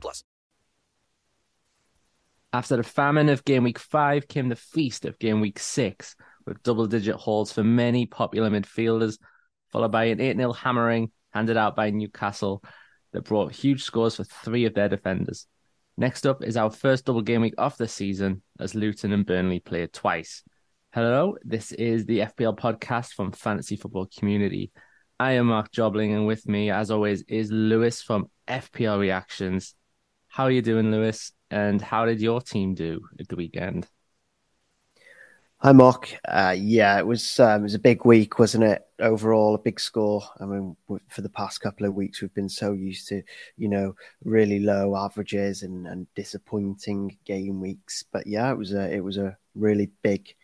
plus. After the famine of game week five came the feast of game week six, with double digit hauls for many popular midfielders, followed by an 8 0 hammering handed out by Newcastle that brought huge scores for three of their defenders. Next up is our first double game week of the season as Luton and Burnley played twice. Hello, this is the FPL podcast from Fantasy Football Community. I am Marc Jobling, and with me, as always, is Louis from FPL Reactions. How are you doing, Louis? And how did your team do at the weekend? Hi, Marc. Uh, yeah, it was um, it was a big week, wasn't it? Overall, a big score. I mean, for the past couple of weeks, we've been so used to, you know, really low averages and, and disappointing game weeks. But yeah, it was a it was a really big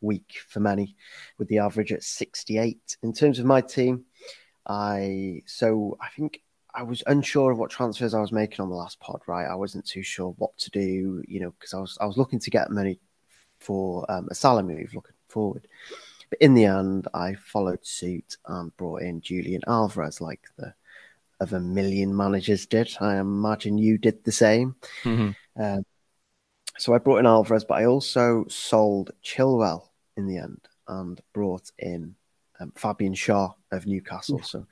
week for many, with the average at sixty eight. In terms of my team, I so I think I was unsure of what transfers I was making on the last pod. Right, I wasn't too sure what to do, you know, because I was I was looking to get money for um, a Salah move looking forward. But in the end, I followed suit and brought in Julian Alvarez, like the of a million managers did. I imagine you did the same. Mm-hmm. Um, so I brought in Alvarez, but I also sold Chilwell in the end and brought in um, Fabian Schär of Newcastle. So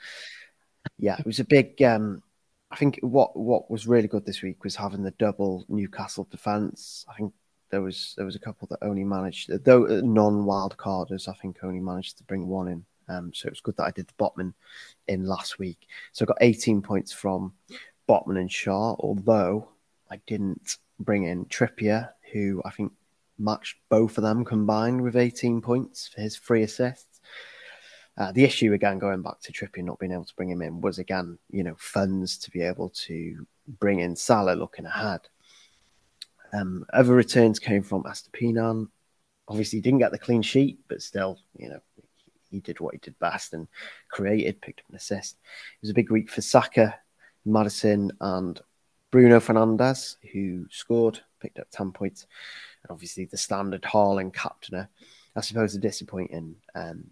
yeah, it was a big. Um, I think what what was really good this week was having the double Newcastle defense. I think there was there was a couple that only managed though non wild carders. I think only managed to bring one in. Um, so it was good that I did the Botman in last week. So I got 18 points from Botman and Schär, although I didn't bring in Trippier, who I think matched both of them combined with 18 points for his free assists. Uh, the issue again, going back to Trippier not being able to bring him in, was again, you know, funds to be able to bring in Salah looking ahead. Um, other returns came from Estupiñán. Obviously, didn't get the clean sheet, but still, you know, he did what he did best and created, picked up an assist. It was a big week for Saka, Maddison, and Bruno Fernandes, who scored, picked up 10 points. And obviously, the standard Haaland captainer. I suppose the disappointing, um,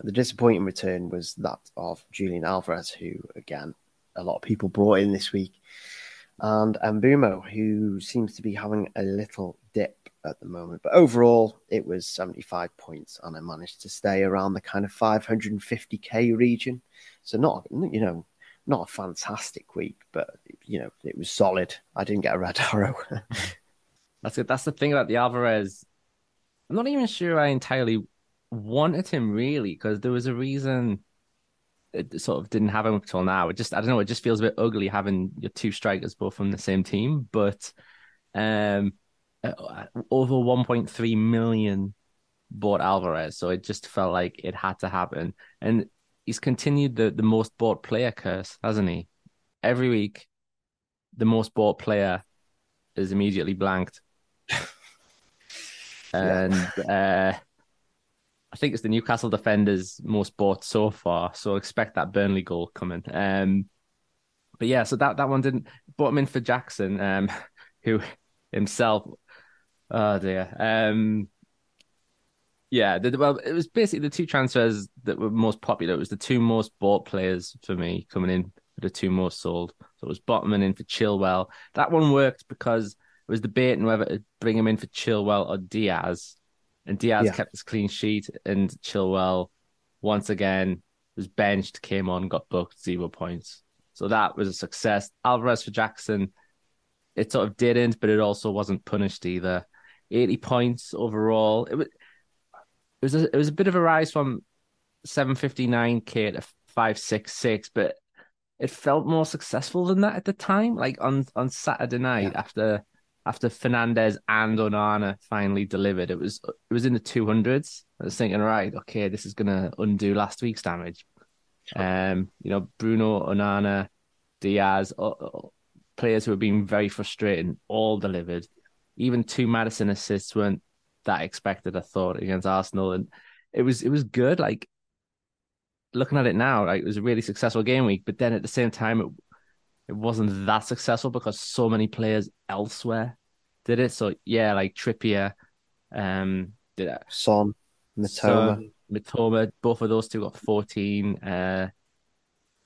the disappointing return was that of Julian Alvarez, who, again, a lot of people brought in this week and Mbeumo, who seems to be having a little dip at the moment. But overall, it was 75 points, and I managed to stay around the kind of 550k region. So not, you know, not a fantastic week, but you know, it was solid. I didn't get a red arrow. That's it. That's the thing about the Alvarez. I'm not even sure I entirely wanted him really, because there was a reason it sort of didn't have him up till now. It just I don't know, it just feels a bit ugly having your two strikers both from the same team. But um uh, over 1.3 million bought Alvarez, so it just felt like it had to happen. And he's continued the, the most bought player curse, hasn't he? Every week, the most bought player is immediately blanked. and uh I think it's the Newcastle defenders most bought so far. So expect that Burnley goal coming. Um, but yeah, so that, that one didn't bought him in for Jackson, um, who himself. Oh dear. Um, yeah, the, well, it was basically the two transfers that were most popular. It was the two most bought players for me coming in, the two most sold. So it was Botman in for Chilwell. That one worked because it was debating whether to bring him in for Chilwell or Diaz, and Diaz Yeah. kept his clean sheet, and Chilwell once again was benched, came on, got booked, zero points. So that was a success. Alvarez for Jackson, it sort of didn't, but it also wasn't punished either. 80 points overall. It was it was a, it was a bit of a rise from 759k to 566, but it felt more successful than that at the time. Like on on Saturday night after after Fernandes and Onana finally delivered, it was it was in the 200s. I was thinking, right, okay, this is gonna undo last week's damage. Um, you know, Bruno, Onana, Diaz, players who have been very frustrating, all delivered. Even two Maddison assists weren't that expected, I thought, against Arsenal, and it was it was good. Like looking at it now, like it was a really successful game week, but then at the same time, it it wasn't that successful because so many players elsewhere did it. So yeah, like Trippier, um, did it. Son, Mitoma. Son, Mitoma, both of those two got 14. Uh,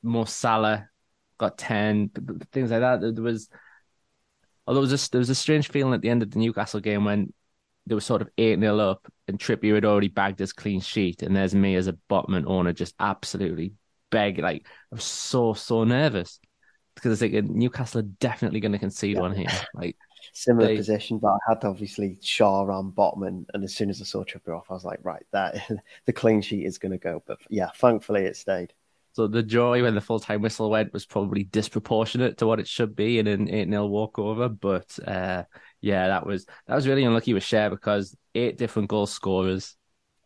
Mo Salah got 10. b- b- Things like that. There was, although it was just, there was a strange feeling at the end of the Newcastle game when they were sort of 8 0 up and Trippier had already bagged his clean sheet. And there's me as a Botman owner just absolutely begging. Like, I was so, so nervous because I was thinking Newcastle are definitely going to concede one here. Like, Similar They- position, but I had to obviously Schär and Botman, and as soon as I saw Trippier off, I was like, right, that the clean sheet is going to go. But yeah, thankfully it stayed. So the joy when the full time whistle went was probably disproportionate to what it should be in an eight 0 walkover. But uh, yeah, that was that was really unlucky with Schär because eight different goal scorers,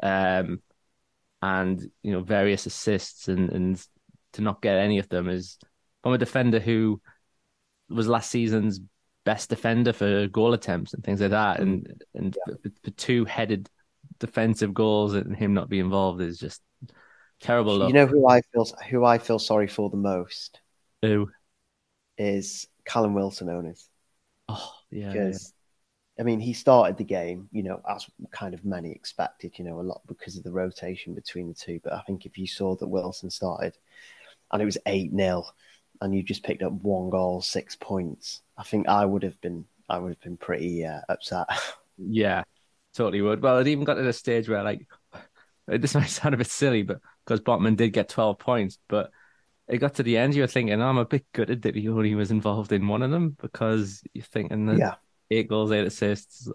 um, and you know various assists and and to not get any of them is from a defender who was last season's best defender for goal attempts and things like that, and mm. and for, for two headed defensive goals and him not be involved is just terrible. Luck. You know who I feel who I feel sorry for the most Who? is Callum Wilson owners Oh, yeah. yeah. because I mean he started the game, you know, as kind of many expected, you know, a lot because of the rotation between the two. But I think if you saw that Wilson started and it was eight 0 and you just picked up one goal, six points, I think I would have been I would have been pretty uh, upset. Yeah, totally would. Well, it even got to the stage where, like, this might sound a bit silly, but because Botman did get 12 points, but it got to the end, you were thinking, oh, I'm a bit gutted that he only was involved in one of them because you're thinking that yeah, eight goals, eight assists,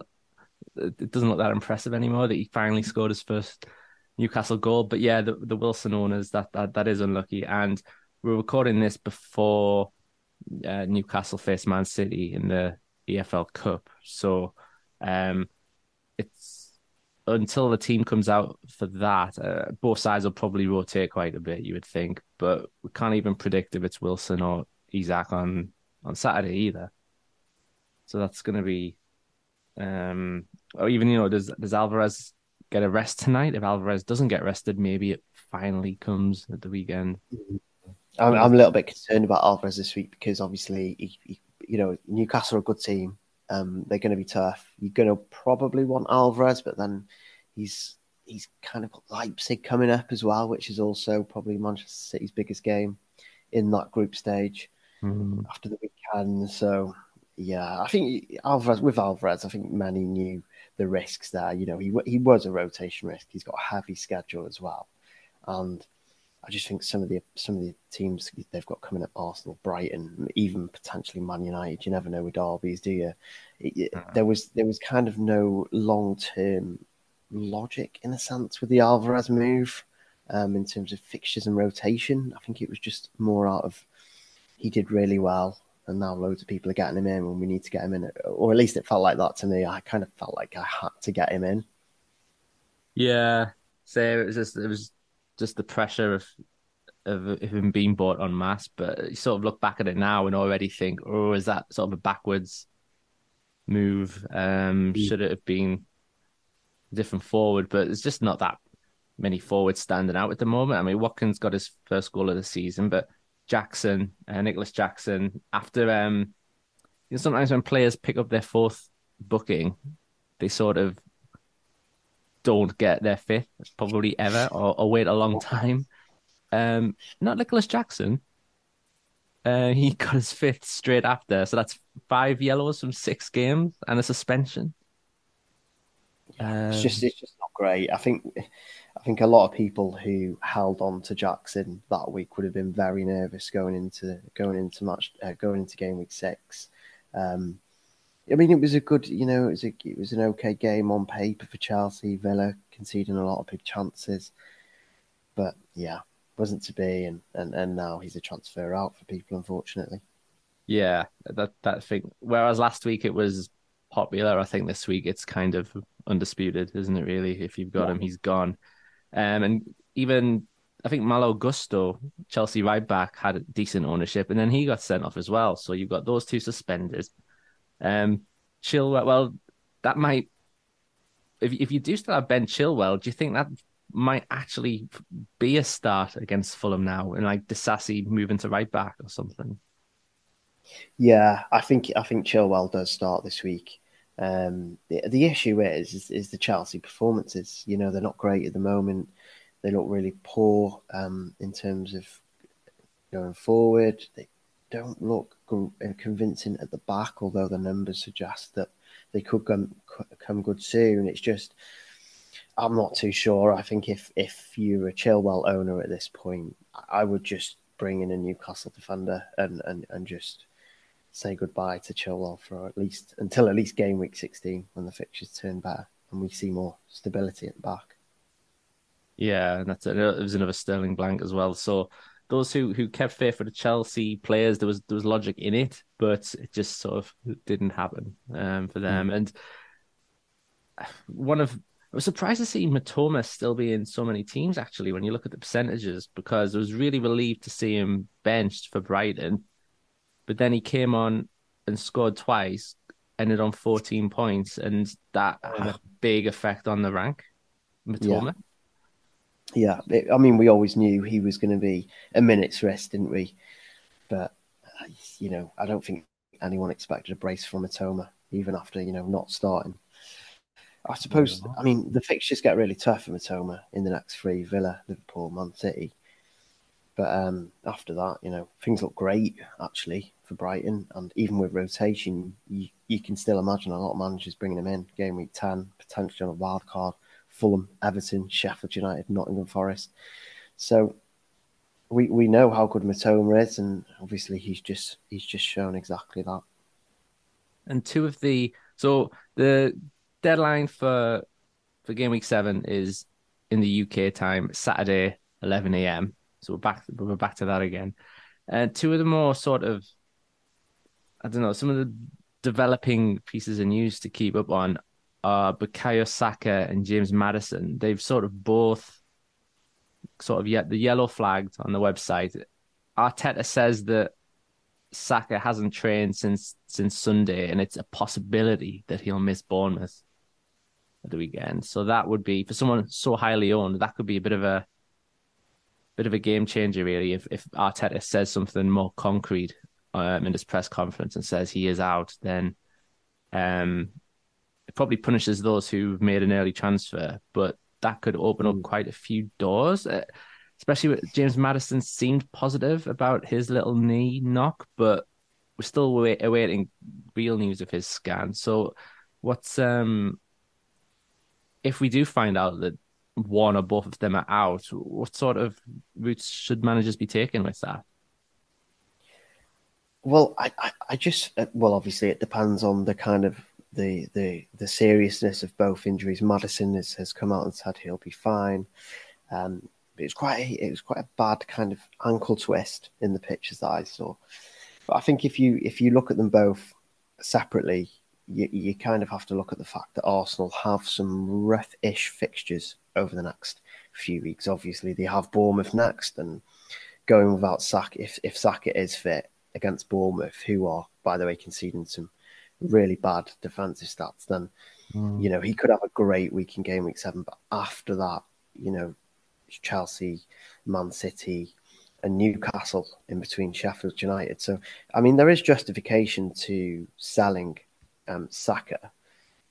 it it doesn't look that impressive anymore that he finally scored his first Newcastle goal. But yeah, the, the Wilson owners, that, that, that is unlucky. And we're recording this before uh, Newcastle face Man City in the EFL Cup. So um, it's until the team comes out for that, uh, both sides will probably rotate quite a bit, you would think. But we can't even predict if it's Wilson or Isak on, on Saturday either. So that's going to be, um, or even you know, does does Alvarez get a rest tonight? If Alvarez doesn't get rested, maybe it finally comes at the weekend. I'm, I'm a little bit concerned about Alvarez this week because obviously, he, he, you know, Newcastle are a good team. Um, they're going to be tough. You're going to probably want Alvarez, but then he's he's kind of got Leipzig coming up as well, which is also probably Manchester City's biggest game in that group stage Mm. after the weekend. So yeah, I think Alvarez with Alvarez, I think Manny knew the risks there. You know, he he was a rotation risk. He's got a heavy schedule as well, and I just think some of the some of the teams they've got coming up, Arsenal, Brighton, even potentially Man United. You never know with derbies, do you? It- it- there was there was kind of no long term logic in a sense with the Alvarez move um, in terms of fixtures and rotation. I think it was just more out of he did really well, and now loads of people are getting him in when we need to get him in, or at least it felt like that to me. I kind of felt like I had to get him in. Yeah, so it was just it was just the pressure of of, him being bought en masse. But you sort of look back at it now and already think, oh, is that sort of a backwards move? Um, should it have been a different forward? But it's just not that many forwards standing out at the moment. I mean, Watkins got his first goal of the season, but Jackson, uh, Nicolas Jackson, after um, you know, sometimes when players pick up their fourth booking, they sort of don't get their fifth probably ever or, or wait a long time. Um, not Nicolas Jackson. Uh, he got his fifth straight after, so that's five yellows from six games and a suspension. Um, it's just it's just not great. I think I think a lot of people who held on to Jackson that week would have been very nervous going into going into match uh, going into game week six. Um, I mean, it was a good, you know, it was a, it was an okay game on paper for Chelsea. Villa conceding a lot of big chances, but yeah, wasn't to be, and and, and now he's a transfer out for people, unfortunately. Yeah, that that thing. Whereas last week it was popular, I think this week it's kind of undisputed, isn't it? Really, if you've got yeah. him, he's gone. Um, and even I think Malo Gusto, Chelsea right back, had decent ownership, and then he got sent off as well. So you've got those two suspended. Um, Chilwell, well, that might. If if you do still have Ben Chilwell, do you think that might actually be a start against Fulham now, and like Disasi moving to right back or something? Yeah, I think I think Chilwell does start this week. Um, the, the issue is, is, is the Chelsea performances. You know they're not great at the moment. They look really poor um, in terms of going forward. They don't look Uh, convincing at the back, although the numbers suggest that they could come come good soon. It's just I'm not too sure. I think if if you're a Chilwell owner at this point, I would just bring in a Newcastle defender and and, and just say goodbye to Chilwell for at least until at least game week 16 when the fixtures turn better and we see more stability at the back. Yeah, and that's it. It was another Sterling blank as well. So those who who kept faith for the Chelsea players, there was there was logic in it, but it just sort of didn't happen um, for them. Mm. And one of I was surprised to see Mitoma still be in so many teams actually when you look at the percentages because I was really relieved to see him benched for Brighton. But then he came on and scored twice, ended on 14 points, and that had a big effect on the rank. Mitoma. Yeah. Yeah, it, I mean, we always knew he was going to be a minute's rest, didn't we? But you know, I don't think anyone expected a brace from Mitoma, even after you know not starting. I suppose. I mean, the fixtures get really tough for Mitoma in the next three: Villa, Liverpool, Man City. But um, after that, you know, things look great actually for Brighton, and even with rotation, you, you can still imagine a lot of managers bringing him in game week ten, potentially on a wild card. Fulham, Everton, Sheffield United, Nottingham Forest. So we we know how good Mitoma is, and obviously he's just he's just shown exactly that. And two of the so the deadline for for game week seven is in the UK time Saturday, eleven a.m. So we're back we're back to that again. And two of the more sort of I don't know some of the developing pieces of news to keep up on uh, Bukayo Saka and James Maddison. they've sort of both sort of yet the yellow flagged on the website. Arteta says that Saka hasn't trained since since Sunday, and it's a possibility that he'll miss Bournemouth at the weekend. So that would be for someone so highly owned, that could be a bit of a bit of a game changer, really. If if Arteta says something more concrete um, in his press conference and says he is out, then um, probably punishes those who've made an early transfer, but that could open up mm. quite a few doors. Uh, especially with James Maddison seemed positive about his little knee knock, but we're still wait- awaiting real news of his scan. So, what's um if we do find out that one or both of them are out, what sort of routes should managers be taking with that? Well, I, I, I just uh, well, obviously it depends on the kind of the the the seriousness of both injuries. Maddison has, has come out and said he'll be fine. Um, it was quite a, it was quite a bad kind of ankle twist in the pictures that I saw. But I think if you if you look at them both separately, you, you kind of have to look at the fact that Arsenal have some rough-ish fixtures over the next few weeks. Obviously, they have Bournemouth next, and going without Saka if if Saka is fit against Bournemouth, who are by the way conceding some really bad defensive stats, then mm. you know he could have a great week in game week seven. But after that, you know, Chelsea, Man City, and Newcastle in between Sheffield United. So I mean, there is justification to selling um, Saka.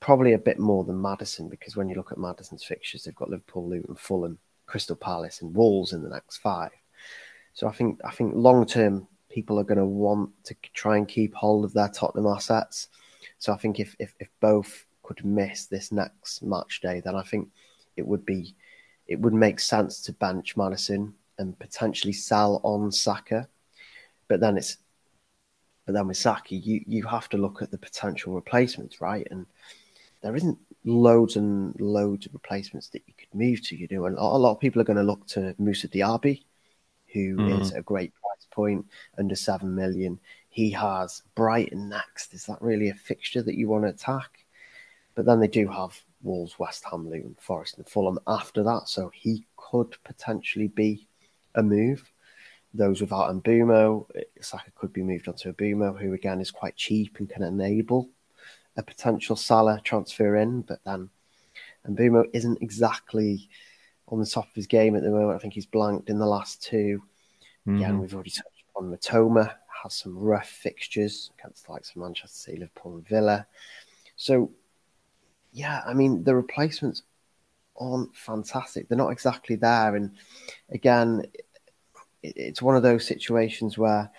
probably a bit more than Maddison because when you look at Maddison's fixtures, they've got Liverpool, Luton, Fulham, Crystal Palace, and Wolves in the next five. So I think I think long term people are going to want to try and keep hold of their Tottenham assets. So I think if if, if both could miss this next match day, then I think it would be it would make sense to bench Maddison and potentially sell on Saka. But then it's but then with Saka, you you have to look at the potential replacements, right? And there isn't loads and loads of replacements that you could move to. You know, and a lot of people are going to look to Moussa Diaby, who mm. is a great point under seven million. He has Brighton next. Is that really a fixture that you want to attack? But then they do have Wolves, West Ham, Luton, Forest, and Fulham after that. So he could potentially be a move. Those without Mbeumo, Saka could be moved on to Mbeumo, who again is quite cheap and can enable a potential Salah transfer in. But then Mbeumo isn't exactly on the top of his game at the moment. I think he's blanked in the last 2 mm-hmm. Again, we've already touched on Mitoma, has some rough fixtures against the likes of Manchester City, Liverpool, and Villa. So yeah, I mean, the replacements aren't fantastic. They're not exactly there. And again, it's one of those situations where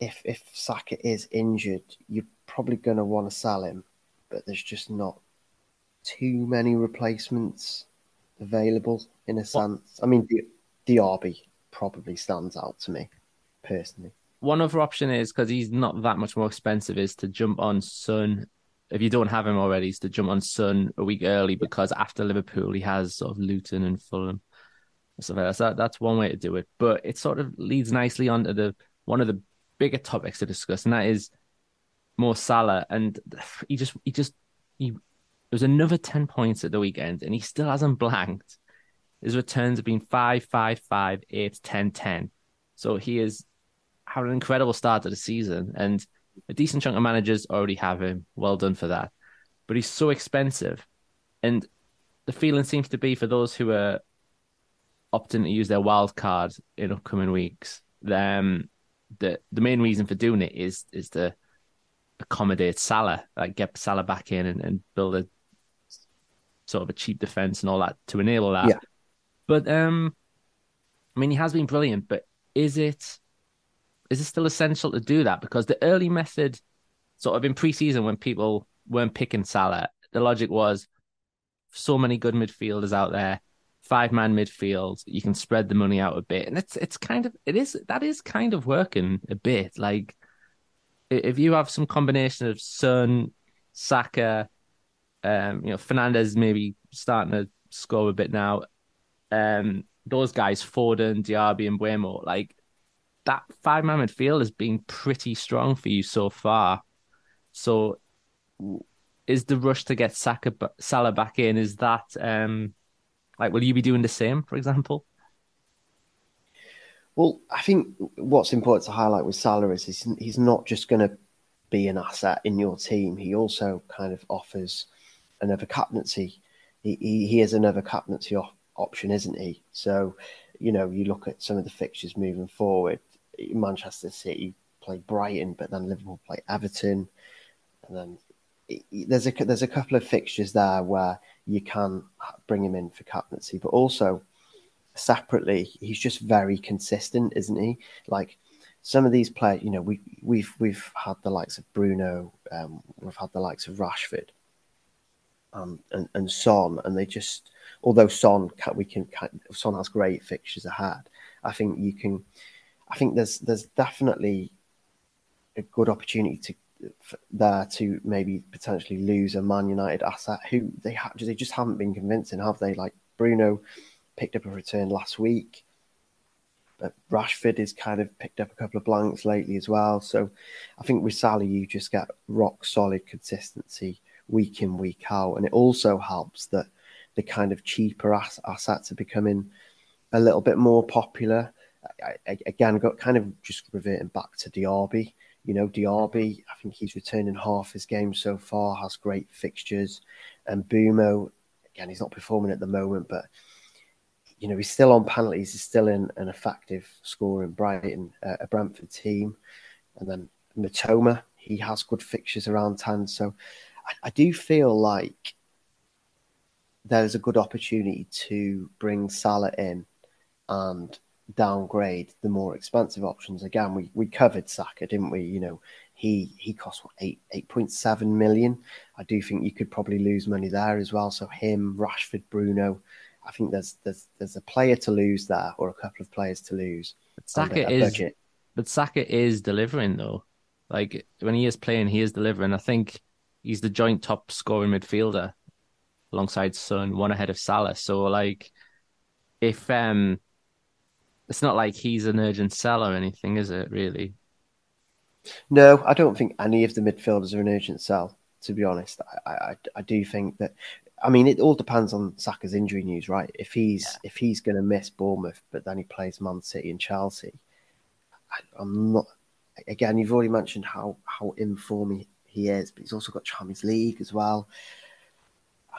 if if Saka is injured, you're probably going to want to sell him, but there's just not too many replacements available in a sense. I mean, Diaby probably stands out to me personally. One other option is because he's not that much more expensive, is to jump on Son. if you don't have him already, is to jump on Son a week early because after Liverpool he has sort of Luton and Fulham. So that's that's one way to do it. But it sort of leads nicely onto the one of the bigger topics to discuss, and that is Mo Salah. And he just he just he there was another ten points at the weekend, and he still hasn't blanked. His returns have been five, five, five, eight, ten, ten. So he is had an incredible start to the season, and a decent chunk of managers already have him. Well done for that. But he's so expensive. And the feeling seems to be for those who are opting to use their wild card in upcoming weeks, um, the the main reason for doing it is is to accommodate Salah, like get Salah back in and, and build a sort of a cheap defense and all that to enable that. Yeah. But um I mean he has been brilliant, but is it is it still essential to do that? Because the early method, sort of in preseason when people weren't picking Salah, the logic was so many good midfielders out there, five man midfield, you can spread the money out a bit. And it's it's kind of it is that is kind of working a bit. Like if you have some combination of Son, Saka, um, you know, Fernandes maybe starting to score a bit now. Um, those guys, Foden, Diaby, and Mbeumo, like that five man midfield has been pretty strong for you so far. So, is the rush to get Saka, Salah back in? Is that um, like will you be doing the same, for example? Well, I think what's important to highlight with Salah is he's, not just going to be an asset in your team. He also kind of offers another captaincy. He, he, he is another captaincy op- option, isn't he? So, you know, you look at some of the fixtures moving forward. Manchester City play Brighton, but then Liverpool play Everton, and then there's a there's a couple of fixtures there where you can bring him in for captaincy, but also separately, he's just very consistent, isn't he? Like some of these players, you know, we we've we've had the likes of Bruno, um, we've had the likes of Rashford, um, and and Son, and they just although Son can, we can, Son has great fixtures ahead. I think you can I think there's there's definitely a good opportunity to there to maybe potentially lose a Man United asset who they ha- they just haven't been convincing, have they? Like Bruno picked up a return last week, but Rashford has kind of picked up a couple of blanks lately as well. So I think with Salah, you just get rock solid consistency week in week out, and it also helps that the kind of cheaper ass- assets are becoming a little bit more popular. I, again, got kind of just reverting back to Diaby. You know, Diaby, I think he's returning half his game so far, has great fixtures. And Mbeumo, again, he's not performing at the moment, but you know, he's still on penalties. He's still in an effective scorer in Brighton, uh, a Brentford team. And then Mitoma, he has good fixtures around 10. So I, I do feel like there's a good opportunity to bring Salah in and downgrade the more expensive options. Again, we, we covered Saka, didn't we? You know, he he cost what eight eight point seven million. I do think you could probably lose money there as well. So him, Rashford, Bruno. I think there's there's there's a player to lose there, or a couple of players to lose. But Saka is, budget. but Saka is delivering though. Like when he is playing, he is delivering. I think he's the joint top scoring midfielder alongside Son, one ahead of Salah. So like, if um, it's not like he's an urgent sell or anything, is it? Really? No, I don't think any of the midfielders are an urgent sell. To be honest, I, I, I do think that. I mean, it all depends on Saka's injury news, right? If he's yeah. if he's going to miss Bournemouth, but then he plays Man City and Chelsea, I, I'm not. Again, you've already mentioned how how informed he is, but he's also got Champions League as well.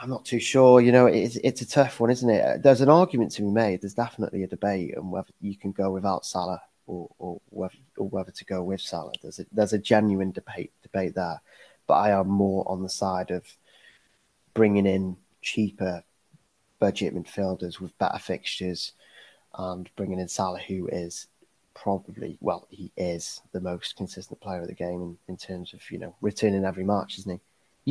I'm not too sure. You know, it's it's a tough one, isn't it? There's an argument to be made. There's definitely a debate on whether you can go without Salah or or whether, or whether to go with Salah. There's a there's a genuine debate debate there, but I am more on the side of bringing in cheaper budget midfielders with better fixtures and bringing in Salah, who is probably well, he is the most consistent player of the game in, in terms of you know returning every match, isn't he?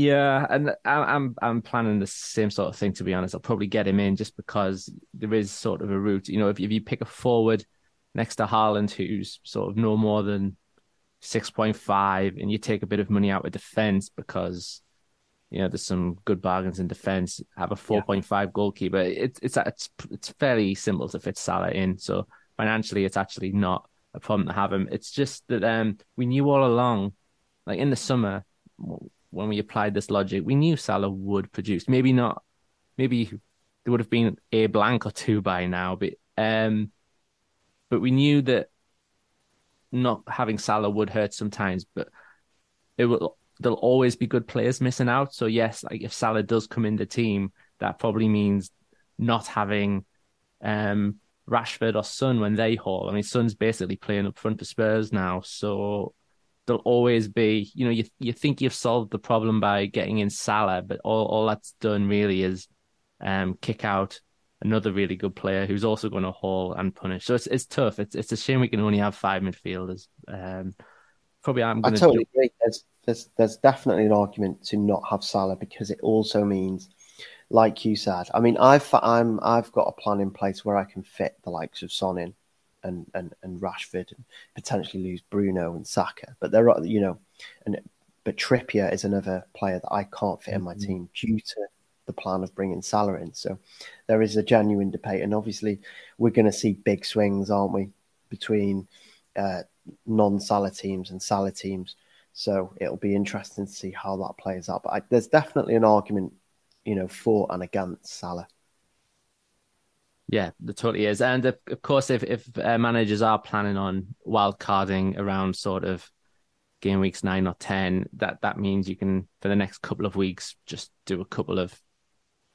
Yeah, and I'm I'm planning the same sort of thing. To be honest, I'll probably get him in just because there is sort of a route. You know, if if you pick a forward next to Haaland, who's sort of no more than six point five, and you take a bit of money out of defense because you know there's some good bargains in defense. Have a four point yeah. five goalkeeper. It's it's it's it's fairly simple to fit Salah in. So financially, it's actually not a problem to have him. It's just that um we knew all along, like in the summer when we applied this logic, we knew Salah would produce. Maybe not. Maybe there would have been a blank or two by now, but um, but we knew that not having Salah would hurt sometimes. But it will. There'll always be good players missing out. So yes, like if Salah does come in the team, that probably means not having um Rashford or Son when they haul. I mean, Son's basically playing up front for Spurs now, so there'll always be, you know, you you think you've solved the problem by getting in Salah, but all, all that's done really is um, kick out another really good player who's also going to haul and punish. So it's it's tough. It's it's a shame we can only have five midfielders. Um, probably I'm going to. I totally do... agree. There's, there's there's definitely an argument to not have Salah because it also means, like you said, I mean, I've I'm I've got a plan in place where I can fit the likes of Son in and, and, and Rashford and potentially lose Bruno and Saka. But there are, you know, and but Trippier is another player that I can't fit in my mm-hmm. team due to the plan of bringing Salah in. So there is a genuine debate, and obviously we're going to see big swings, aren't we, between uh, non-Salah teams and Salah teams. So it'll be interesting to see how that plays out. But I, there's definitely an argument, you know, for and against Salah. Yeah, there totally is. And of, of course, if if uh, managers are planning on wild carding around sort of game weeks nine or ten, that that means you can for the next couple of weeks just do a couple of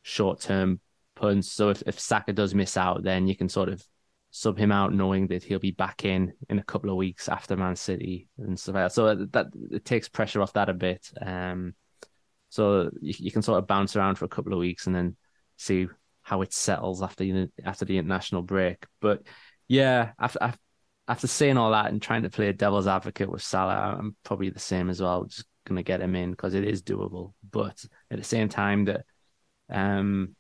short term punts. So if if Saka does miss out, then you can sort of sub him out, knowing that he'll be back in in a couple of weeks after Man City and stuff like that. So that it takes pressure off that a bit. Um, so you, you can sort of bounce around for a couple of weeks and then see how it settles after the, after the international break. But yeah, after, after saying all that and trying to play a devil's advocate with Salah, I'm probably the same as well. Just gonna get him in because it is doable. But at the same time, that um,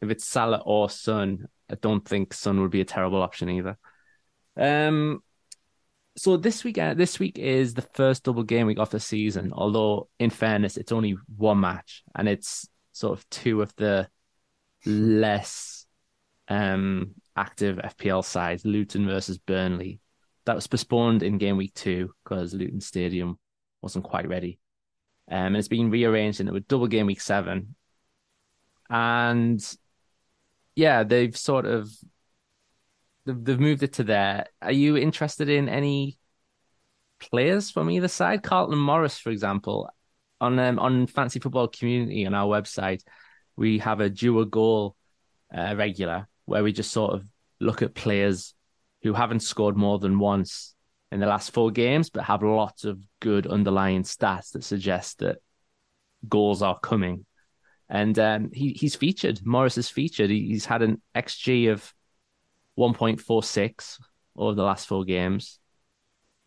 if it's Salah or Son, I don't think Son would be a terrible option either. Um, so this week, uh, this week is the first double game week of the season. Although, in fairness, it's only one match, and it's sort of two of the less um, active FPL sides, Luton versus Burnley. That was postponed in game week two because Luton Stadium wasn't quite ready. Um, and it's been rearranged and it double game week seven. And yeah, they've sort of they've, moved it to there. Are you interested in any players from either side? Carlton Morris, for example, on um, on Fantasy Football Community on our website we have a do a goal uh, regular where we just sort of look at players who haven't scored more than once in the last four games, but have lots of good underlying stats that suggest that goals are coming. And um, he he's featured. Morris is featured. He, he's had an xG of 1.46 over the last four games.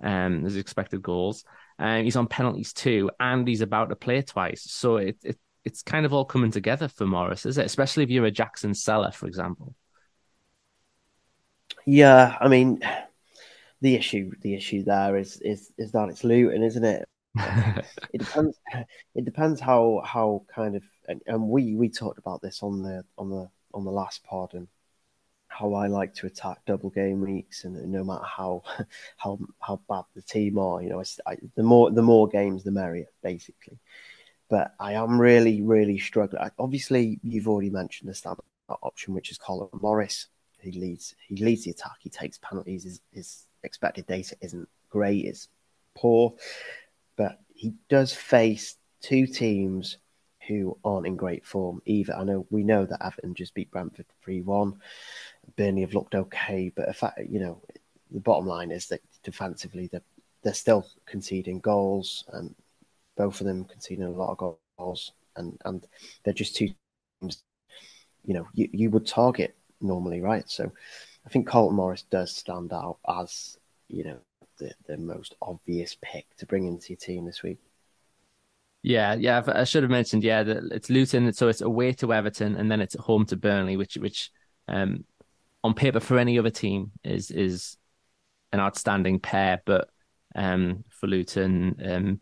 Um, his expected goals. And um, he's on penalties too, and he's about to play twice. So it, it it's kind of all coming together for Morris, is it? Especially if you're a Jackson seller, for example. Yeah, I mean, the issue the issue there is is is that it's Luton, isn't it? it depends. It depends how how kind of and, and, we we talked about this on the on the on the last pod and how I like to attack double game weeks and no matter how how how bad the team are, you know, I, the more the more games the merrier, basically. But I am really really struggling. Obviously, you've already mentioned the standard option, which is Colin Morris. He leads he leads the attack. He takes penalties. His, his expected data isn't great. It's poor, but he does face two teams who aren't in great form either. I know we know that Everton just beat Brentford three one. Burnley have looked okay, but in fact, you know, the bottom line is that defensively they're, they're still conceding goals, and both of them conceding a lot of goals, and and they're just two teams. You know, you, you would target normally, right? So, I think Carlton Morris does stand out as you know the the most obvious pick to bring into your team this week. Yeah, yeah, I should have mentioned. Yeah, that it's Luton, so it's away to Everton, and then it's home to Burnley, which which um, on paper for any other team is is an outstanding pair, but um, for Luton, um,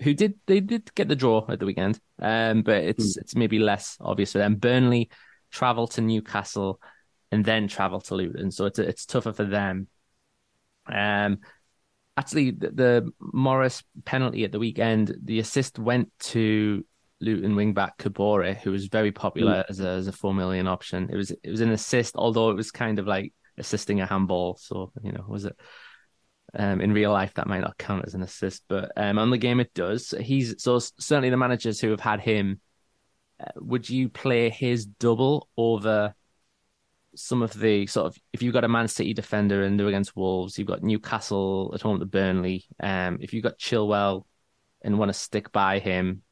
who did they did get the draw at the weekend, um, but it's mm. it's maybe less obvious for them. Burnley travel to Newcastle and then travel to Luton, so it's it's tougher for them. Um, actually, the, the Morris penalty at the weekend, the assist went to Luton wingback Kabore, who was very popular mm. as a as a four million option. It was it was an assist, although it was kind of like assisting a handball. So you know, was it? Um, in real life, that might not count as an assist, but um, on the game it does. He's so certainly the managers who have had him. Uh, would you play his double over some of the sort of if you've got a Man City defender and they're against Wolves, you've got Newcastle at home to Burnley. Um, if you've got Chilwell and want to stick by him,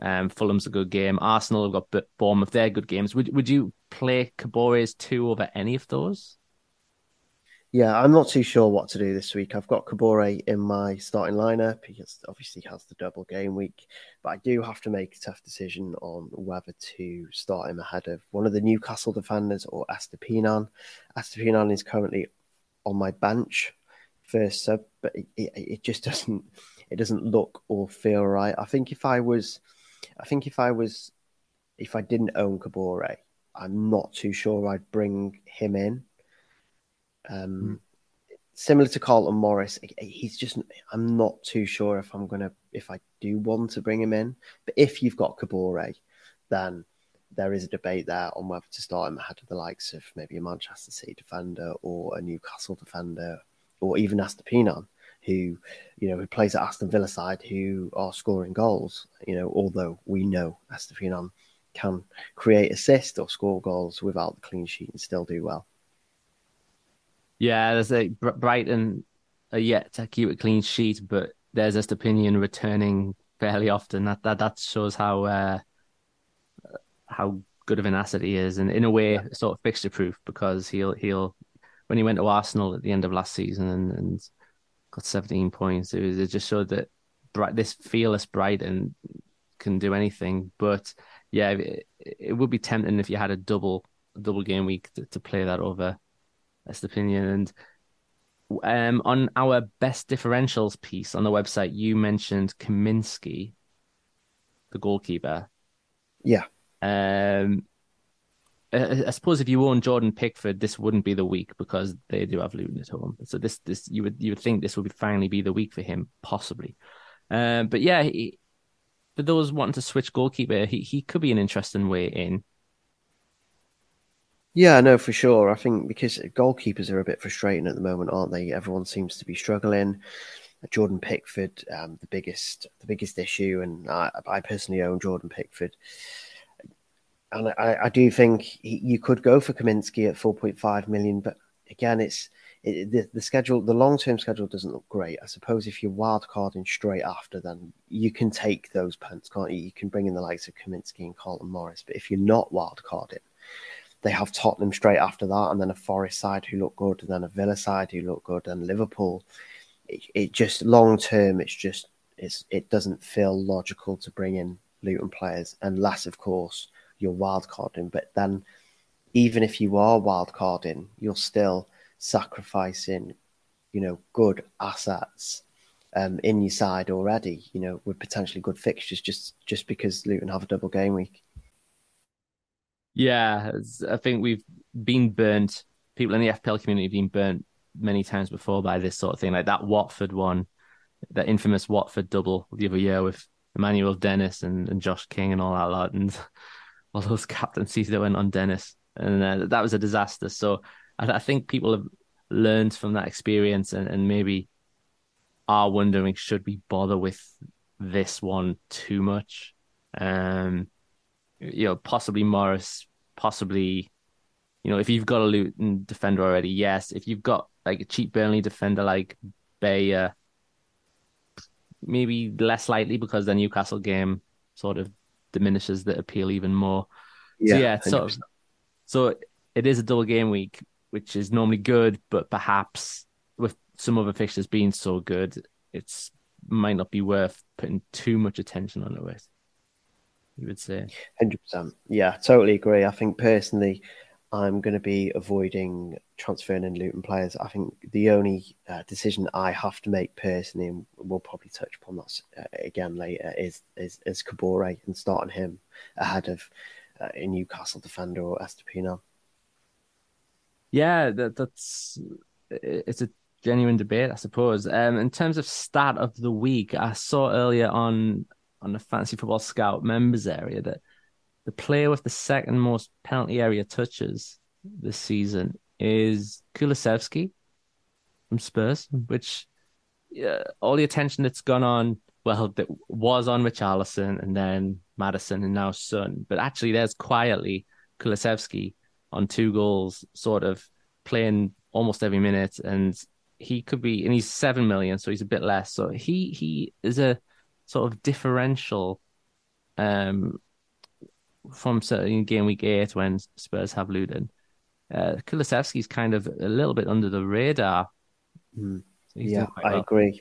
um, Fulham's a good game. Arsenal have got Bournemouth. They're good games. Would would you play Kabore's two over any of those? Yeah, I'm not too sure what to do this week. I've got Kabore in my starting lineup. He obviously has the double game week, but I do have to make a tough decision on whether to start him ahead of one of the Newcastle defenders or Estupiñán. Estupiñán is currently on my bench first sub, but it, it, it just doesn't it doesn't look or feel right. I think if I was I think if I was, if I didn't own Kabore, I'm not too sure I'd bring him in. Um, mm. Similar to Carlton Morris, he's just. I'm not too sure if I'm gonna if I do want to bring him in. But if you've got Kabore, then there is a debate there on whether to start him ahead of the likes of maybe a Manchester City defender or a Newcastle defender or even Estupiñán who, you know, who plays at Aston Villa side who are scoring goals. You know, although we know Estupiñán can create assist or score goals without the clean sheet and still do well. Yeah, there's a Brighton are yet to keep a clean sheet, but there's Estupiñán returning fairly often. That that that shows how uh, how good of an asset he is, and in a way, sort of fixture proof because he'll he'll when he went to Arsenal at the end of last season and, and got 17 points. It, was, it just showed that bright, this fearless Brighton can do anything. But yeah, it, it, would be tempting if you had a double double game week to, to play that over Estupiñán. And um, on our best differentials piece on the website, you mentioned Kaminski, the goalkeeper. Yeah. Um, I suppose if you own Jordan Pickford, this wouldn't be the week because they do have Luton at home. So this, this you would you would think this would be finally be the week for him, possibly. Um, but yeah, he, for those wanting to switch goalkeeper, he he could be an interesting way in. Yeah, no, for sure. I think because goalkeepers are a bit frustrating at the moment, aren't they? Everyone seems to be struggling. Jordan Pickford, um, the biggest the biggest issue, and I, I personally own Jordan Pickford and I, I do think he, you could go for Kaminski at 4.5 million, but again, it's it, the, the schedule, the long term schedule doesn't look great. I suppose if you're wild carding straight after, then you can take those punts, can't you? You can bring in the likes of Kaminski and Carlton Morris. But if you're not wild carding, they have Tottenham straight after that, and then a Forest side who look good, and then a Villa side who look good, and Liverpool. It, it just long term, it's just it's it doesn't feel logical to bring in Luton players unless, of course, you're wild carding. But then, even if you are wild carding, you're still sacrificing, you know, good assets um, in your side already. You know, with potentially good fixtures, just just because Luton have a double game week. Yeah, I think we've been burnt. People in the FPL community have been burnt many times before by this sort of thing, like that Watford one, that infamous Watford double the other year with Emmanuel Dennis and, and Josh King and all that lot, and all those captaincies that went on Dennis, and uh, that was a disaster. So I, I, think people have learned from that experience and, and maybe are wondering should we bother with this one too much. Um, you know, possibly Morris, possibly, you know, if you've got a Luton defender already, yes. If you've got like a cheap Burnley defender like Beyer, maybe less likely because the Newcastle game sort of diminishes the appeal even more. Yeah, so yeah, so so it is a double game week, which is normally good, but perhaps with some other fixtures being so good, it's might not be worth putting too much attention on it with you would say. 100%. Yeah, totally agree. I think personally, I'm going to be avoiding transferring in Luton players. I think the only uh, decision I have to make personally, and we'll probably touch upon that uh, again later, is is, is Kabore and starting him ahead of uh, a Newcastle defender or Estupiñán. Yeah, that, that's it's a genuine debate, I suppose. Um, in terms of stat of the week, I saw earlier on on the Fantasy Football Scout members area that the player with the second most penalty area touches this season is Kulusevski from Spurs, which uh, all the attention that's gone on, well, that was on Richarlison and then Maddison and now Son, But actually, there's quietly Kulusevski on two goals, sort of playing almost every minute. And he could be, and he's seven million, so he's a bit less. So he he is a sort of differential um, from certain game week eight when Spurs have Luton. Uh, Kulusevski's kind of a little bit under the radar. Mm. So yeah, I well. agree.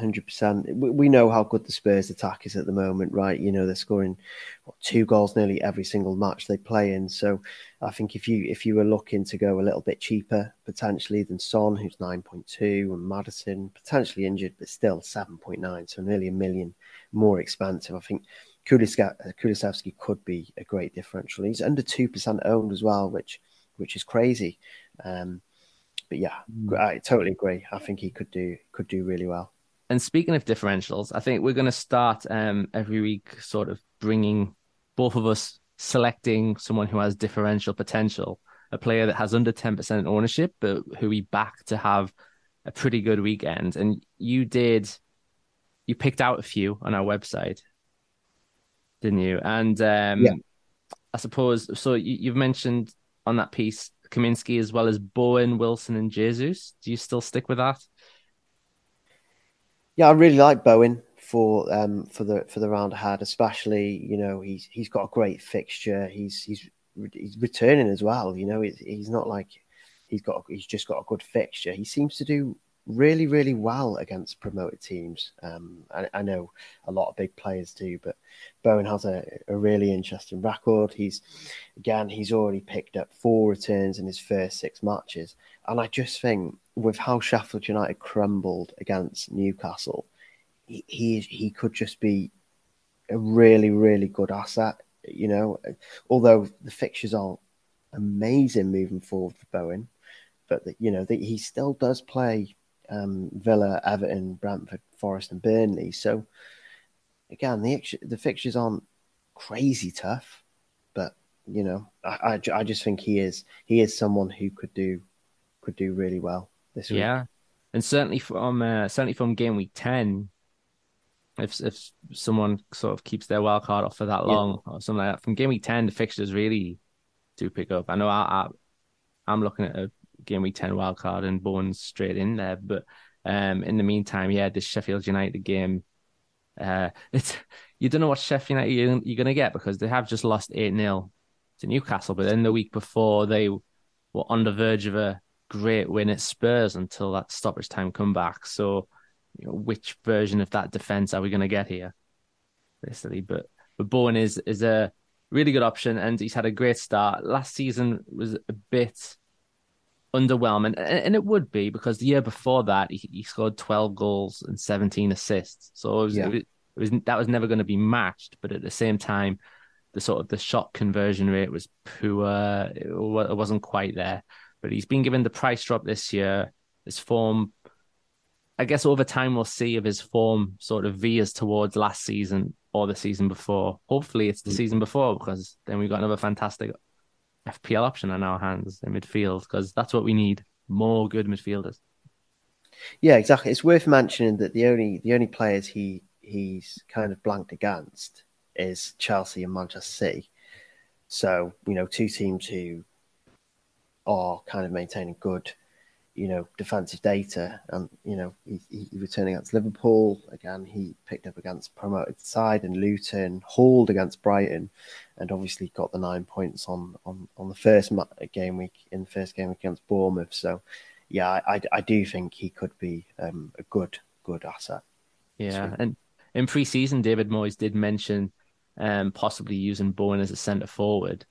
100%. We know how good the Spurs attack is at the moment, right? You know, they're scoring what, two goals nearly every single match they play in. So I think if you if you were looking to go a little bit cheaper potentially than Son, who's 9.2, and Maddison, potentially injured, but still 7.9, so nearly a million more expensive, I think Kulusevski could be a great differential. He's under 2% owned as well, which which is crazy. Um, but yeah, mm. I totally agree. I think he could do could do really well. And speaking of differentials, I think we're going to start um, every week sort of bringing both of us selecting someone who has differential potential, a player that has under 10% ownership, but who we back to have a pretty good weekend. And you did, you picked out a few on our website, didn't you? And um, yeah. I suppose, so you, have mentioned on that piece Kaminski as well as Bowen, Wilson, and Jesus. Do you still stick with that? Yeah, I really like Bowen for um for the for the round ahead, especially you know he's he's got a great fixture. He's he's he's returning as well. You know he's, he's not like he's got he's just got a good fixture. He seems to do really really well against promoted teams. Um, I, I know a lot of big players do, but Bowen has a, a really interesting record. He's again he's already picked up four returns in his first six matches, and I just think with how Sheffield United crumbled against Newcastle, he he, he could just be a really really good asset. You know, although the fixtures aren't amazing moving forward for Bowen, but the, you know the, he still does play um, Villa, Everton, Brentford, Forest, and Burnley. So again, the the fixtures aren't crazy tough, but you know, I, I, I just think he is he is someone who could do could do really well this week. Yeah, and certainly from uh, certainly from game week ten, if if someone sort of keeps their wild card off for that long yeah. or something like that, from game week ten, the fixtures really do pick up. I know I, I am looking at a game week 10 wild card and Bowen's straight in there. But um, in the meantime, yeah, this Sheffield United game, uh, it's you don't know what Sheffield United you're, you're going to get because they have just lost 8 0 to Newcastle. But then the week before, they were on the verge of a great win at Spurs until that stoppage time comeback. So, you know, which version of that defense are we going to get here? Basically, but but Bowen is is a really good option, and he's had a great start. Last season was a bit underwhelming, and it would be because the year before that he, he scored twelve goals and seventeen assists. So it was, yeah. it was, it was that was never going to be matched. But at the same time, the sort of the shot conversion rate was poor. It wasn't quite there. But he's been given the price drop this year. His form, I guess, over time we'll see if his form sort of veers towards last season or the season before. Hopefully, it's the mm. season before because then we've got another fantastic FPL option on our hands in midfield because that's what we need more good midfielders. Yeah, exactly. It's worth mentioning that the only the only players he he's kind of blanked against is Chelsea and Manchester City. So you know, two teams who are kind of maintaining good you know, defensive data. And, you know, he, he returned against Liverpool. Again, he picked up against promoted side and Luton, hauled against Brighton, and obviously got the nine points on, on, on the first game week, in the first game against Bournemouth. So, yeah, I, I do think he could be um, a good, good asset. Yeah. And in pre season, David Moyes did mention um, possibly using Bowen as a centre forward,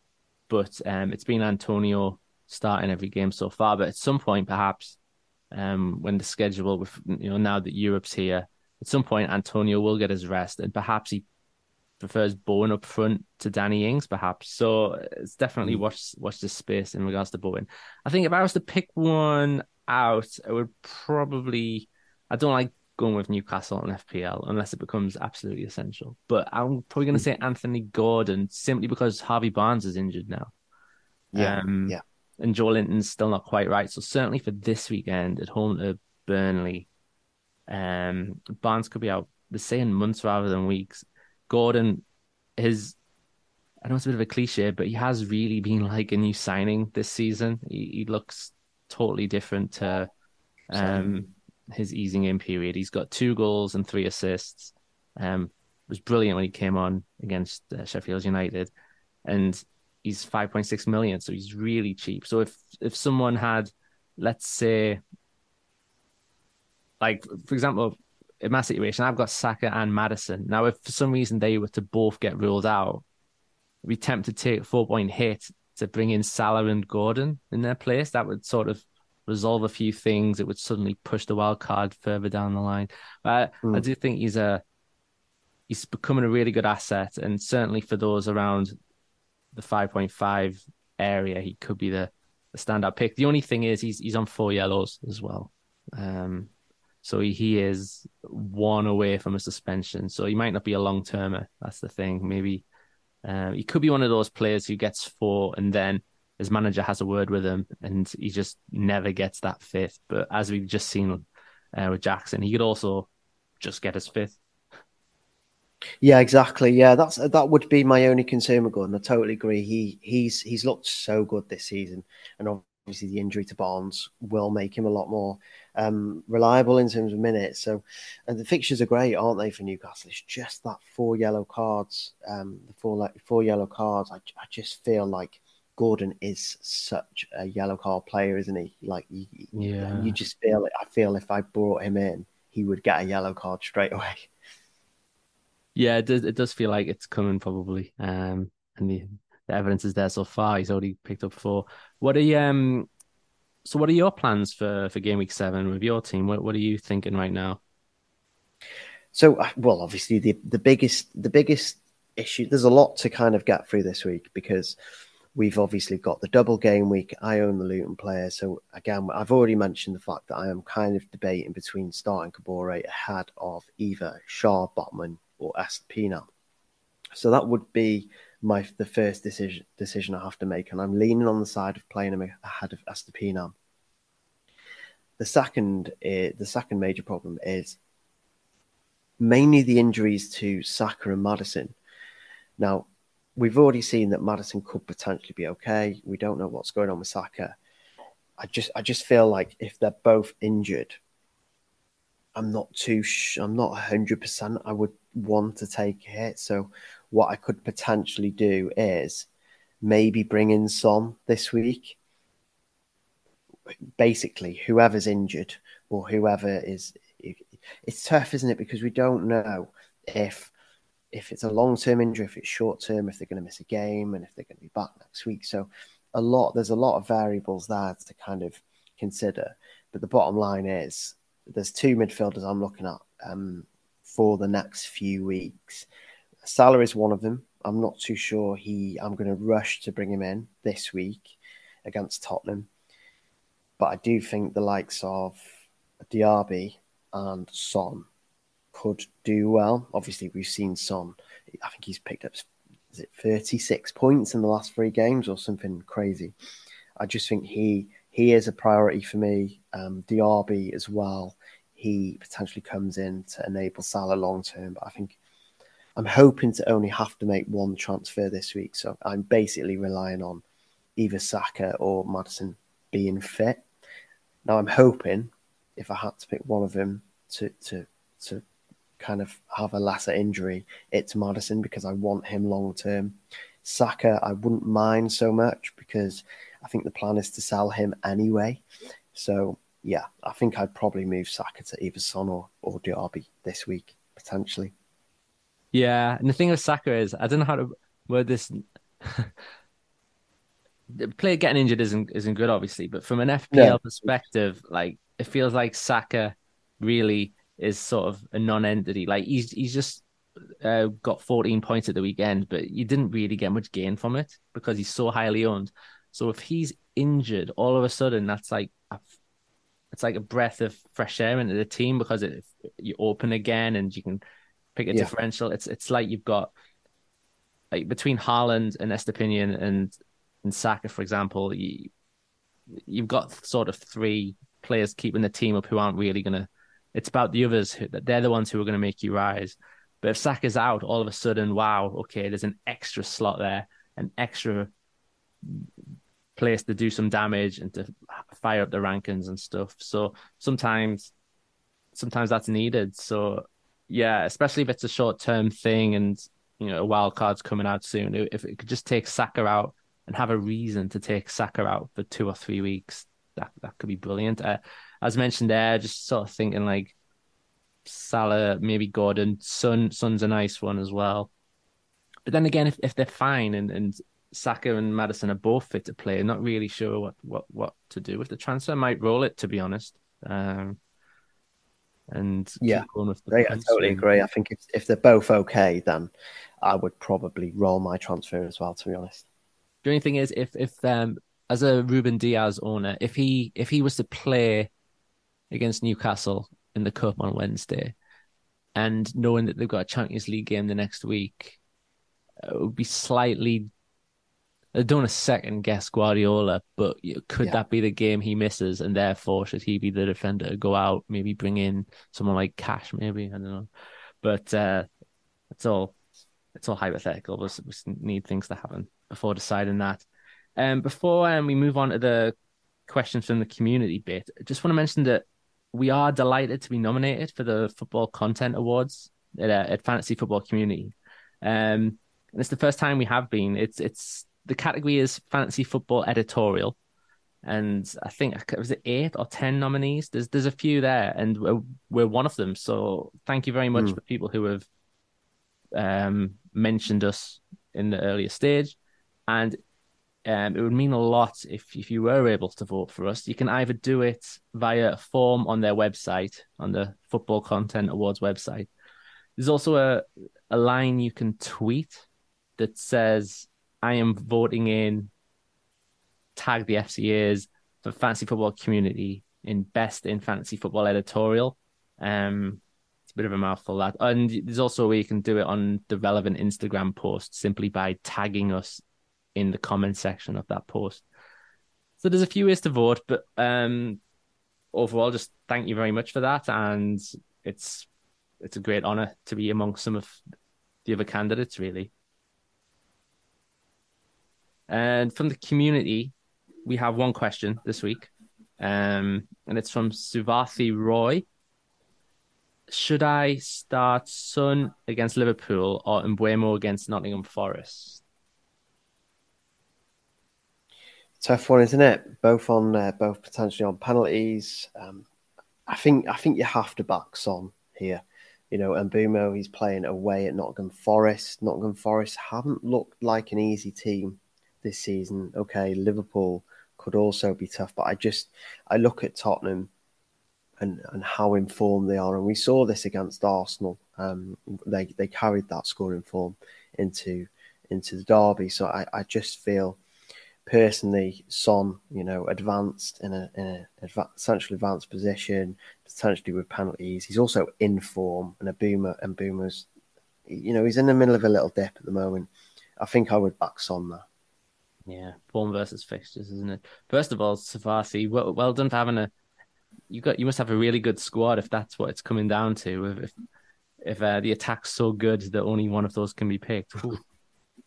but um, it's been Antonio starting every game so far. But at some point, perhaps, um, when the schedule with you know now that Europe's here, at some point Antonio will get his rest, and perhaps he prefers Bowen up front to Danny Ings, perhaps. So it's definitely mm. watch watch this space in regards to Bowen. I think if I was to pick one out, I would probably. I don't like going with Newcastle and FPL unless it becomes absolutely essential. But I'm probably going to say Anthony Gordon simply because Harvey Barnes is injured now. Yeah, um, yeah and Joelinton's still not quite right. So certainly for this weekend at home to Burnley, um, Barnes could be out. They're saying months rather than weeks. Gordon, his, I know it's a bit of a cliche, but he has really been like a new signing this season. He, he looks totally different to um, his easing in period. He's got two goals and three assists. Um, was brilliant when he came on against uh, Sheffield United, and he's 5.6 million, so he's really cheap. So if if someone had, let's say, like for example, in my situation, I've got Saka and Maddison. Now, if for some reason they were to both get ruled out, we tempted to take a four point hit to bring in Salah and Gordon in their place. That would sort of resolve a few things. It would suddenly push the wild card further down the line. But mm. I do think he's a he's becoming a really good asset, and certainly for those around the 5.5 area, he could be the, the standout pick. The only thing is he's he's on four yellows as well. Um, so he, he is one away from a suspension. So he might not be a long termer. That's the thing. Maybe um, he could be one of those players who gets four and then his manager has a word with him and he just never gets that fifth. But as we've just seen uh, with Jackson, he could also just get his fifth. Yeah, exactly. Yeah, that's that would be my only concern with Gordon. I totally agree. He he's he's looked so good this season, and obviously the injury to Barnes will make him a lot more um, reliable in terms of minutes. So, and the fixtures are great, aren't they for Newcastle? It's just that four yellow cards, um, the four like four yellow cards. I I just feel like. Gordon is such a yellow card player, isn't he? Like, you, yeah, you just feel it. I feel if I brought him in, he would get a yellow card straight away. Yeah, it does. It does feel like it's coming probably. Um, and the, the evidence is there so far. He's already picked up four. What are you, um? So, what are your plans for for game week seven with your team? What What are you thinking right now? So, well, obviously the the biggest the biggest issue. There's a lot to kind of get through this week because we've obviously got the double game week. I own the Luton player, so again, I've already mentioned the fact that I am kind of debating between starting Kabore ahead of either Schär, Botman, or Estupiñán. So that would be my the first decision decision I have to make, and I'm leaning on the side of playing him ahead of Estupiñán. The second, is, the second major problem is mainly the injuries to Saka and Maddison. Now, we've already seen that Maddison could potentially be okay. We don't know what's going on with Saka. I just I just feel like if they're both injured, I'm not too sh- I'm not hundred percent. I would want to take a hit. So what I could potentially do is maybe bring in Son this week. Basically, whoever's injured or whoever is, it's tough, isn't it? Because we don't know if if it's a long term injury, if it's short term, if they're going to miss a game, and if they're going to be back next week. So a lot there's a lot of variables there to kind of consider. But the bottom line is there's two midfielders I'm looking at um, for the next few weeks. Salah is one of them. I'm not too sure he. I'm going to rush to bring him in this week against Tottenham, but I do think the likes of Diaby and Son could do well. Obviously, we've seen Son. I think he's picked up is it 36 points in the last three games or something crazy. I just think he he is a priority for me. Um, Diaby as well. He potentially comes in to enable Salah long term, but I think I'm hoping to only have to make one transfer this week. So I'm basically relying on either Saka or Maddison being fit. Now I'm hoping if I had to pick one of them to to to kind of have a lesser injury, it's Maddison because I want him long term. Saka, I wouldn't mind so much because I think the plan is to sell him anyway. So yeah, I think I'd probably move Saka to either Son or, or Diaby this week, potentially. Yeah, and the thing with Saka is I don't know how to word this. the player getting injured isn't isn't good, obviously, but from an FPL no. perspective, like it feels like Saka really is sort of a non-entity. Like he's he's just uh, got 14 points at the weekend, but you didn't really get much gain from it because he's so highly owned. So if he's injured, all of a sudden that's like a, it's like a breath of fresh air into the team because it, you open again and you can pick a yeah. differential. It's it's like you've got like between Haaland and Estupiñán and and Saka, for example, you you've got sort of three players keeping the team up who aren't really gonna it's about the others that they're the ones who are going to make you rise. But if Saka's out, all of a sudden, wow, okay, there's an extra slot there, an extra place to do some damage and to fire up the rankings and stuff. So sometimes, sometimes that's needed. So yeah, especially if it's a short term thing and you know a wild card's coming out soon. If it could just take Saka out and have a reason to take Saka out for two or three weeks, that that could be brilliant. Uh, as mentioned there, just sort of thinking like Salah, maybe Gordon, Son, Son's a nice one as well. But then again, if, if they're fine and, and Saka and Maddison are both fit to play, I'm not really sure what, what, what to do with the transfer. I might roll it to be honest. Um, and yeah, I totally agree. I think if, if they're both okay, then I would probably roll my transfer as well. To be honest, the only thing is if if um as a Rúben Dias owner, if he if he was to play against Newcastle in the cup on Wednesday, and knowing that they've got a Champions League game the next week, it would be slightly. I don't want to second guess Guardiola, but could yeah. that be the game he misses, and therefore should he be the defender go out, maybe bring in someone like Cash, maybe I don't know, but uh, it's all it's all hypothetical. We just need things to happen before deciding that. Um, before um, we move on to the questions from the community bit, I just want to mention that we are delighted to be nominated for the Football Content Awards at, uh, at Fantasy Football Community. Um, and it's the first time we have been. It's it's the category is fantasy football editorial, and I think was it eight or ten nominees. There's there's a few there, and we're, we're one of them. So thank you very much mm. for people who have um, mentioned us in the earlier stage. And um, it would mean a lot if, if you were able to vote for us. You can either do it via a form on their website, on the Football Content Awards website. There's also a, a line you can tweet that says, I am voting in, tag the FCAs for fantasy football community in best in fantasy football editorial. Um, it's a bit of a mouthful that. And there's also a way you can do it on the relevant Instagram post simply by tagging us in the comment section of that post. So there's a few ways to vote, but um, overall, just thank you very much for that, and it's it's a great honor to be among some of the other candidates, really. And from the community, we have one question this week, Um, and it's from Suvathi Roy. Should I start Son against Liverpool or Mbeumo against Nottingham Forest? Tough one, isn't it? Both on uh, both potentially on penalties. Um, I think I think you have to back Son here. You know, and he's playing away at Nottingham Forest. Nottingham Forest haven't looked like an easy team this season. Okay, Liverpool could also be tough, but I just I look at Tottenham and and how informed they are, and we saw this against Arsenal. Um, they they carried that scoring form into into the derby, so I, I just feel personally, Son, you know, advanced in a, in a adva- essentially advanced position, potentially with penalties. He's also in form, and Mbeumo and Mbeumo's, you know, he's in the middle of a little dip at the moment. I think I would back Son there. Yeah, form versus fixtures, isn't it? First of all, Safasi, well, well done for having a. You got you must have a really good squad if that's what it's coming down to. If if, if uh, the attack's so good that only one of those can be picked.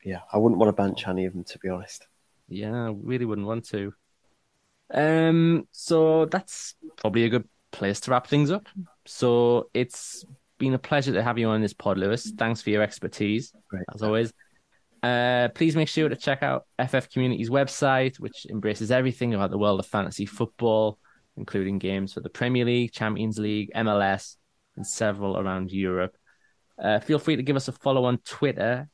Yeah, I wouldn't want to bench any of them to be honest. Yeah, I really wouldn't want to. Um, so that's probably a good place to wrap things up. So it's been a pleasure to have you on this pod, Louis. Thanks for your expertise, Great. as always. Uh, please make sure to check out FF Community's website, which embraces everything about the world of fantasy football, including games for the Premier League, Champions League, MLS, and several around Europe. Uh, feel free to give us a follow on Twitter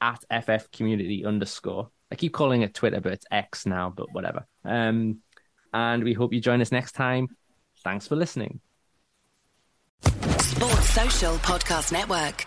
at FF Community underscore. I keep calling it Twitter, but it's X now, but whatever. Um, and we hope you join us next time. Thanks for listening. Sports Social Podcast Network.